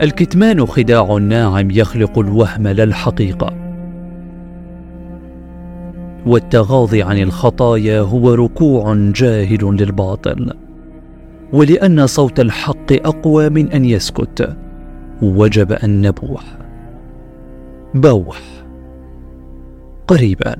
الكتمان خداع ناعم يخلق الوهم لا الحقيقة والتغاضي عن الخطايا هو ركوع جاهل للباطل. ولأن صوت الحق أقوى من أن يسكت وجب أن نبوح. بوح. قريبا.